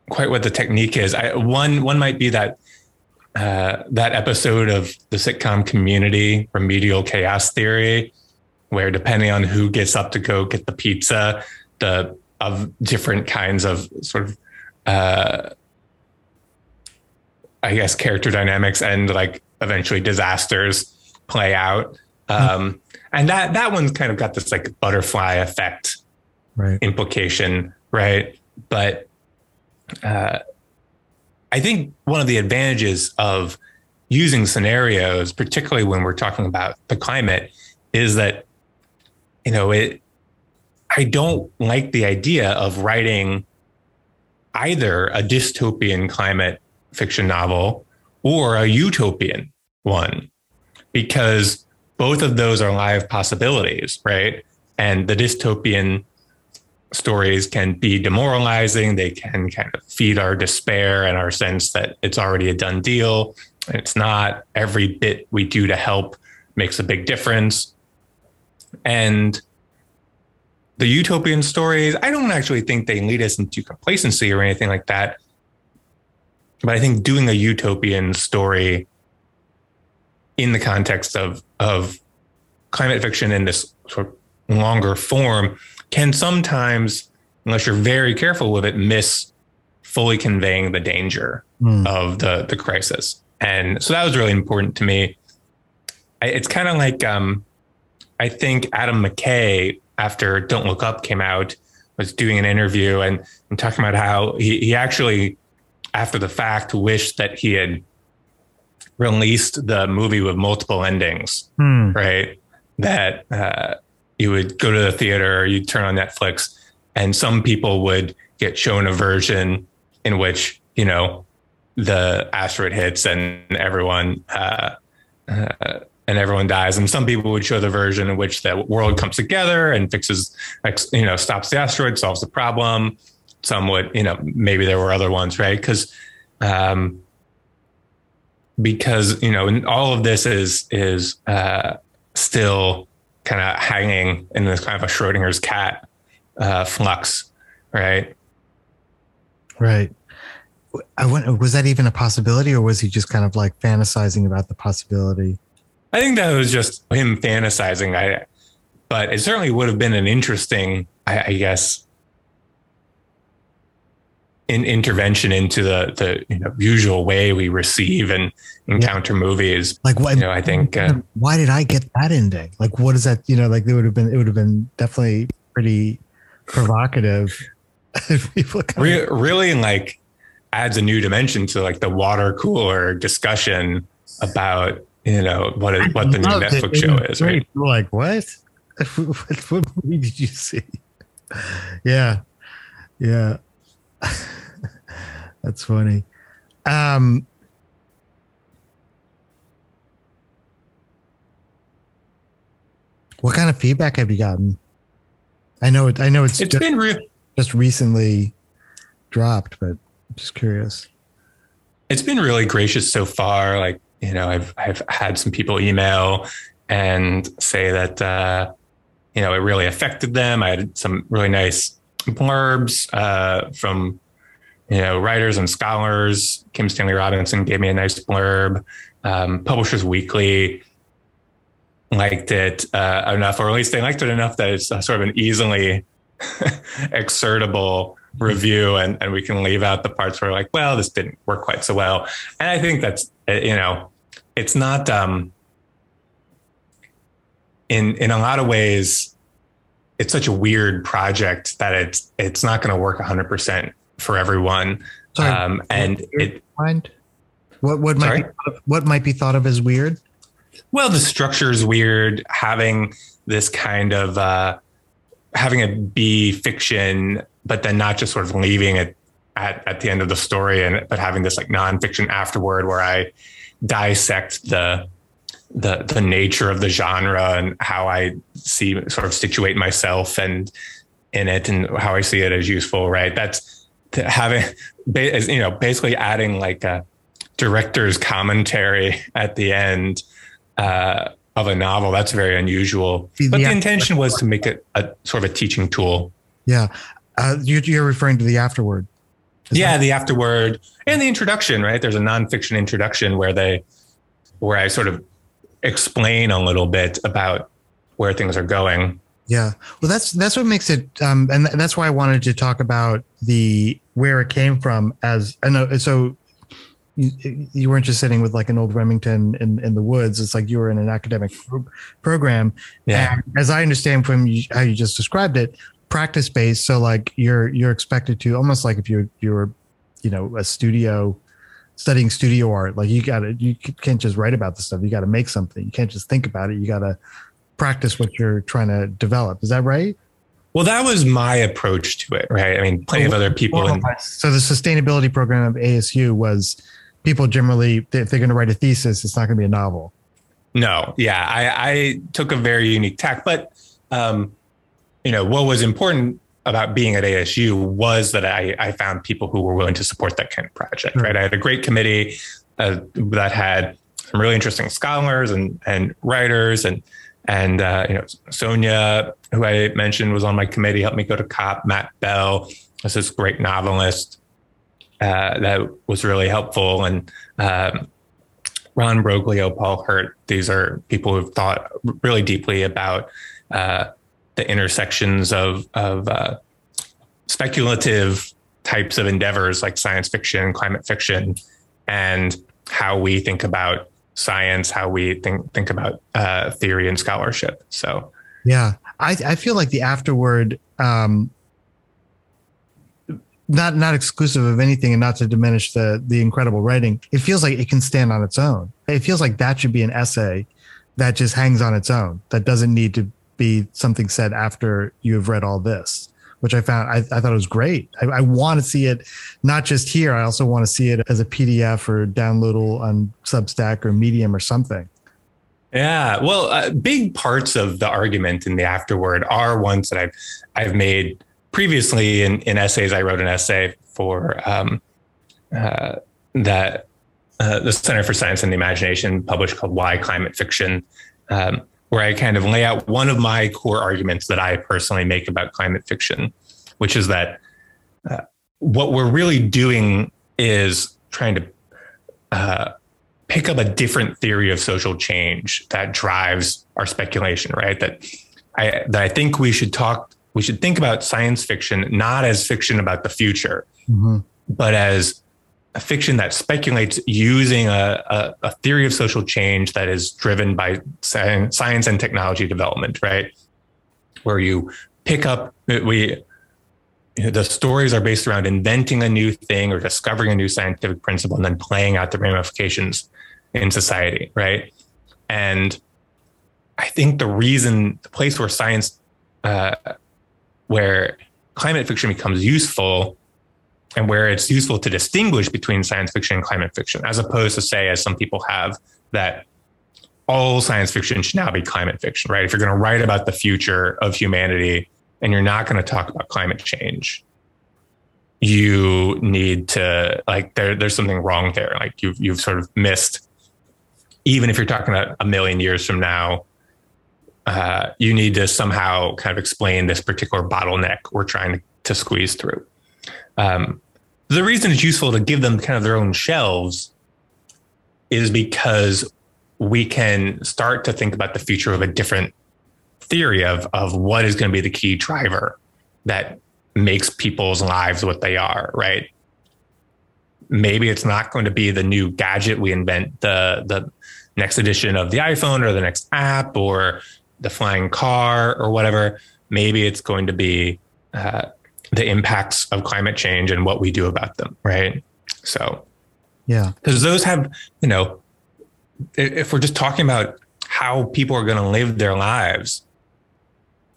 quite what the technique is. I, one one might be that uh, that episode of the sitcom Community, Remedial Chaos Theory, where depending on who gets up to go get the pizza, the of different kinds of sort of uh, I guess character dynamics and like eventually disasters play out. Um, and that that one's kind of got this like butterfly effect right. implication, right? But uh, I think one of the advantages of using scenarios, particularly when we're talking about the climate, is that you know it I don't like the idea of writing either a dystopian climate fiction novel or a utopian one because both of those are live possibilities, right? And the dystopian stories can be demoralizing. They can kind of feed our despair and our sense that it's already a done deal. It's not. Every bit we do to help makes a big difference. And the utopian stories, I don't actually think they lead us into complacency or anything like that. But I think doing a utopian story in the context of of climate fiction in this sort of longer form can sometimes, unless you're very careful with it, miss fully conveying the danger mm. of the the crisis. And so that was really important to me. I, it's kind of like um, I think Adam McKay after Don't Look Up came out was doing an interview and, and talking about how he, he actually after the fact wished that he had released the movie with multiple endings, hmm. right? That uh, you would go to the theater, you'd turn on Netflix, and some people would get shown a version in which, you know, the asteroid hits and everyone uh, uh, and everyone dies. And some people would show the version in which the world comes together and fixes, you know, stops the asteroid, solves the problem. Some would, you know, maybe there were other ones, right? Because um, because you know all of this is is uh, still kind of hanging in this kind of a Schrodinger's cat uh, flux, right? Right. I went, was that even a possibility, or was he just kind of like fantasizing about the possibility? I think that was just him fantasizing. I, but it certainly would have been an interesting, I, I guess, in intervention into the the you know, usual way we receive and encounter yeah. movies. Like what? You know, I think. Uh, why did I get that ending? Like, what is that? You know, like it would have been. It would have been definitely pretty provocative. Re- really, like adds a new dimension to like the water cooler discussion about you know what is, what the new Netflix it. show it is. Right? Like what? what? What movie did you see? Yeah, yeah. That's funny. Um, what kind of feedback have you gotten? I know it. I know it's, it's just, been re- just recently dropped, but I'm just curious. It's been really gracious so far. Like you know, I've I've had some people email and say that uh, you know it really affected them. I had some really nice blurbs uh, from you know, writers and scholars. Kim Stanley Robinson gave me a nice blurb. Um, Publishers Weekly liked it uh, enough, or at least they liked it enough that it's sort of an easily exertable review, and, and we can leave out the parts where like, well, this didn't work quite so well. And I think that's uh, you know, it's not um, in in a lot of ways. It's such a weird project that it's it's not going to work 100 percent for everyone. Sorry, um, and it mind what what might be, what might be thought of as weird. Well, the structure is weird. Having this kind of uh, having it be fiction, but then not just sort of leaving it at, at the end of the story, and but having this like nonfiction afterward, where I dissect the the the nature of the genre and how I see sort of situate myself and in it and how I see it as useful. Right. That's having, you know, basically adding like a director's commentary at the end uh, of a novel. That's very unusual. But the, the intention was to make it a sort of a teaching tool. Yeah. Uh, you, are referring to the afterword. Yeah, the afterword and the introduction, right? There's a nonfiction introduction where they, where I sort of explain a little bit about where things are going. Yeah, well, that's that's what makes it, um, and that's why I wanted to talk about the where it came from. As I know, so you, you weren't just sitting with like an old Remington in, in the woods. It's like you were in an academic program. Yeah. And as I understand from how you just described it, practice based. So like you're you're expected to almost like if you're you're you know a studio studying studio art like you got to you can't just write about the stuff you got to make something you can't just think about it you got to practice what you're trying to develop. Is that right? Well, that was my approach to it, right? I mean, plenty of other people. In- so the sustainability program of ASU was people generally, if they're going to write a thesis, it's not going to be a novel. No, yeah, I, I took a very unique tack, but um, you know what was important about being at ASU was that I, I found people who were willing to support that kind of project. Right, I had a great committee uh, that had some really interesting scholars and and writers and and uh, you know Sonja, who I mentioned, was on my committee, helped me go to COP. Matt Bell is this great novelist uh, that was really helpful, and um, Ron Broglio, Paul Hirt. These are people who've thought really deeply about uh, the intersections of of uh, speculative types of endeavors like science fiction, climate fiction, and how we think about science, how we think think about uh, theory and scholarship. So, yeah, I, I feel like the afterword um, not not exclusive of anything and not to diminish the the incredible writing it feels like it can stand on its own it feels like that should be an essay that just hangs on its own that doesn't need to be something said after you have read all this which i found i, I thought it was great. I, I want to see it not just here. I also want to see it as a pdf or downloadable on substack or medium or something. Yeah well uh, big parts of the argument in the afterword are ones that i've i've made previously in, in essays, I wrote an essay for um, uh, that uh, the Center for Science and the Imagination published called Why Climate Fiction, um, where I kind of lay out one of my core arguments that I personally make about climate fiction, which is that uh, what we're really doing is trying to uh, pick up a different theory of social change that drives our speculation, right? That I that I think we should talk we should think about science fiction not as fiction about the future, mm-hmm. but as a fiction that speculates using a, a, a, theory of social change that is driven by science, and technology development, right? Where you pick up, we, the stories are based around inventing a new thing or discovering a new scientific principle and then playing out the ramifications in society, right? And I think the reason, the place where science uh, where climate fiction becomes useful and where it's useful to distinguish between science fiction and climate fiction, as opposed to say, as some people have, that all science fiction should now be climate fiction, right? If you're going to write about the future of humanity and you're not going to talk about climate change, you need to like there, there's something wrong there. Like you've you've sort of missed, even if you're talking about a million years from now, uh, you need to somehow kind of explain this particular bottleneck we're trying to, to squeeze through. Um, the reason it's useful to give them kind of their own shelves is because we can start to think about the future of a different theory of, of what is going to be the key driver that makes people's lives what they are, right? Maybe it's not going to be the new gadget we invent, the the next edition of the iPhone or the next app or the flying car or whatever, maybe it's going to be uh, the impacts of climate change and what we do about them, right? So, yeah, because those have, you know, if we're just talking about how people are going to live their lives,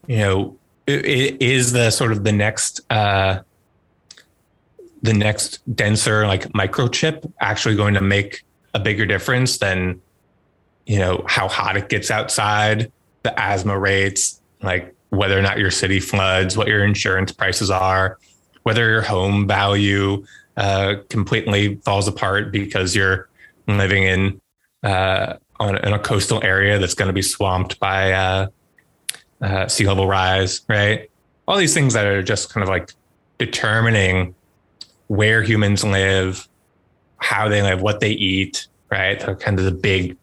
you know, it is the sort of the next, uh, the next denser like microchip actually going to make a bigger difference than, you know, how hot it gets outside the asthma rates, like whether or not your city floods, what your insurance prices are, whether your home value uh, completely falls apart because you're living in uh, on, in a coastal area that's going to be swamped by uh, uh, sea level rise, right? All these things that are just kind of like determining where humans live, how they live, what they eat, right? They're kind of the big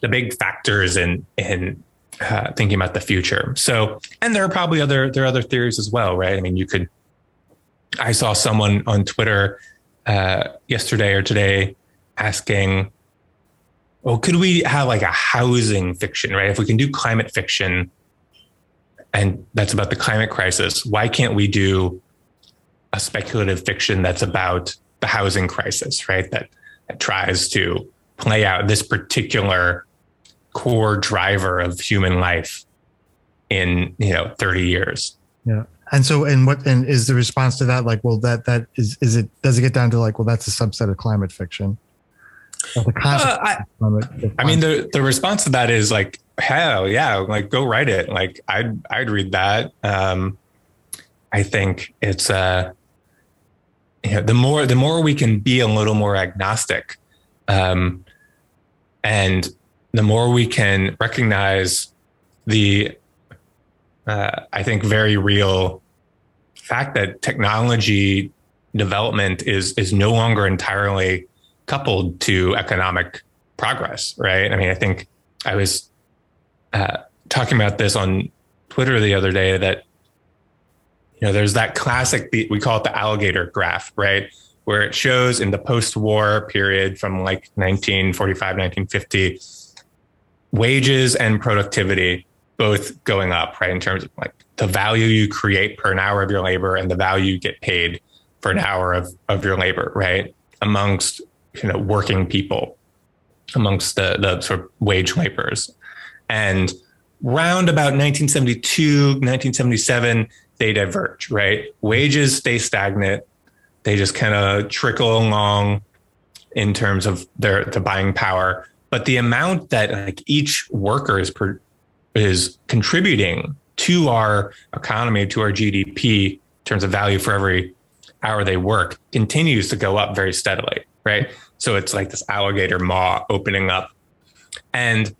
the big factors in in uh, thinking about the future. So, and there are probably other there are other theories as well, right? I mean, you could. I saw someone on Twitter uh, yesterday or today asking, "Well, could we have like a housing fiction, right? If we can do climate fiction, and that's about the climate crisis, why can't we do a speculative fiction that's about the housing crisis, right? That that tries to play out this particular core driver of human life in you know 30 years. Yeah. And so and what and is the response to that like well that that is is it does it get down to like well that's a subset of climate fiction? The uh, I, climate, I mean the the response to that is like hell yeah like go write it. Like i'd i'd read that. Um i think it's uh you know, the more the more we can be a little more agnostic um and the more we can recognize the uh, I think very real fact that technology development is is no longer entirely coupled to economic progress, right? I mean, I think I was uh, talking about this on Twitter the other day that you know there's that classic we call it the alligator graph, right? Where it shows in the post-war period from like 1945, 1950, wages and productivity both going up, right? In terms of like the value you create per an hour of your labor and the value you get paid for an hour of, of your labor, right? Amongst, you know, working people, amongst the, the sort of wage laborers. And round about 1972, 1977, they diverge, right? Wages stay stagnant. They just kind of trickle along in terms of their the buying power. But the amount that like each worker is per, is contributing to our economy, to our GDP in terms of value for every hour they work continues to go up very steadily, right? So it's like this alligator maw opening up. And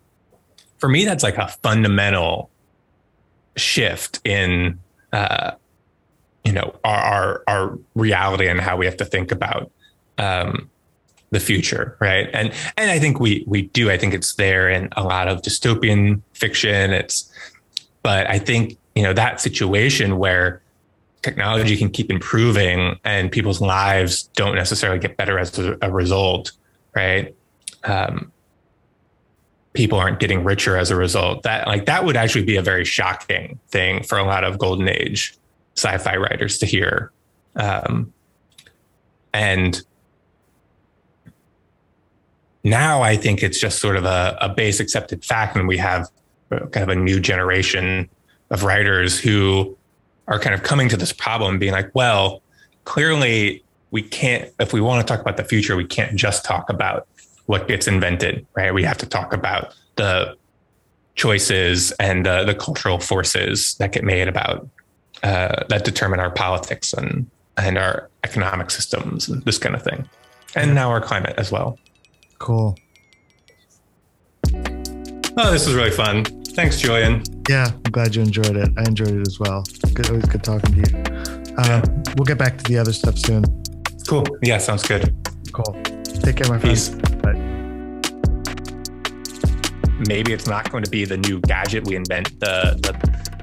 for me, that's like a fundamental shift in, uh, you know, our, our, our reality and how we have to think about um, the future, right? And and I think we we do. I think it's there in a lot of dystopian fiction. It's, but I think you know that situation where technology can keep improving and people's lives don't necessarily get better as a, result, right? Um, people aren't getting richer as a result. That like that would actually be a very shocking thing for a lot of golden age sci-fi writers to hear. Um, and now I think it's just sort of a, a base accepted fact, and we have kind of a new generation of writers who are kind of coming to this problem, being like, well, clearly we can't, if we want to talk about the future, we can't just talk about what gets invented, right? We have to talk about the choices and uh, the cultural forces that get made about uh, that determine our politics and and our economic systems and this kind of thing, and now our climate as well. Cool. Oh, this was really fun. Thanks, Julian. Yeah, I'm glad you enjoyed it. I enjoyed it as well. Good, always good talking to you. Uh, yeah. We'll get back to the other stuff soon. Cool. Yeah, sounds good. Cool. Take care, my Peace. Bye. Maybe it's not going to be the new gadget we invent, the, the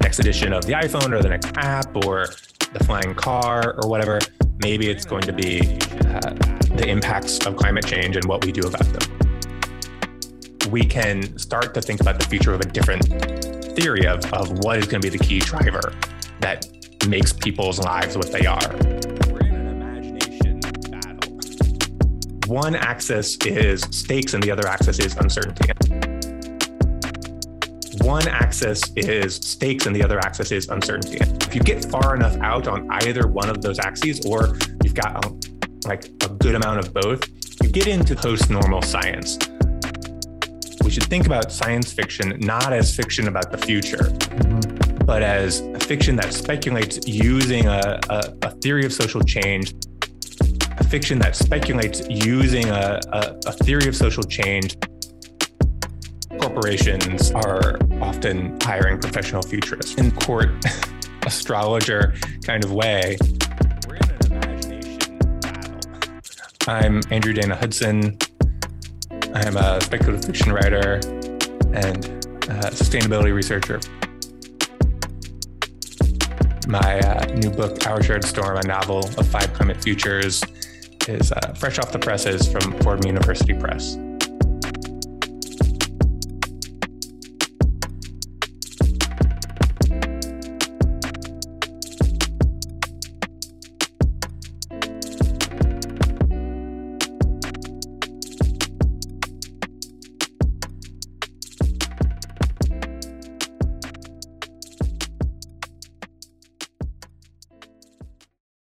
next edition of the iPhone or the next app or the flying car or whatever. Maybe it's going to be uh, the impacts of climate change and what we do about them. We can start to think about the future of a different theory of, of what is going to be the key driver that makes people's lives what they are. We're in an imagination battle. One axis is stakes and the other axis is uncertainty one axis is stakes and the other axis is uncertainty. If you get far enough out on either one of those axes, or you've got a, like good amount of both, you get into post normal science. We should think about science fiction not as fiction about the future, but as a fiction that speculates using a, a, a theory of social change a fiction that speculates using a, a, theory of social change corporations are often hiring professional futurists in court astrologer kind of way. I'm Andrew Dana Hudson. I'm a speculative fiction writer and a sustainability researcher. My uh, new book, Our Shared Storm, a novel of five climate futures, is uh, fresh off the presses from Fordham University Press.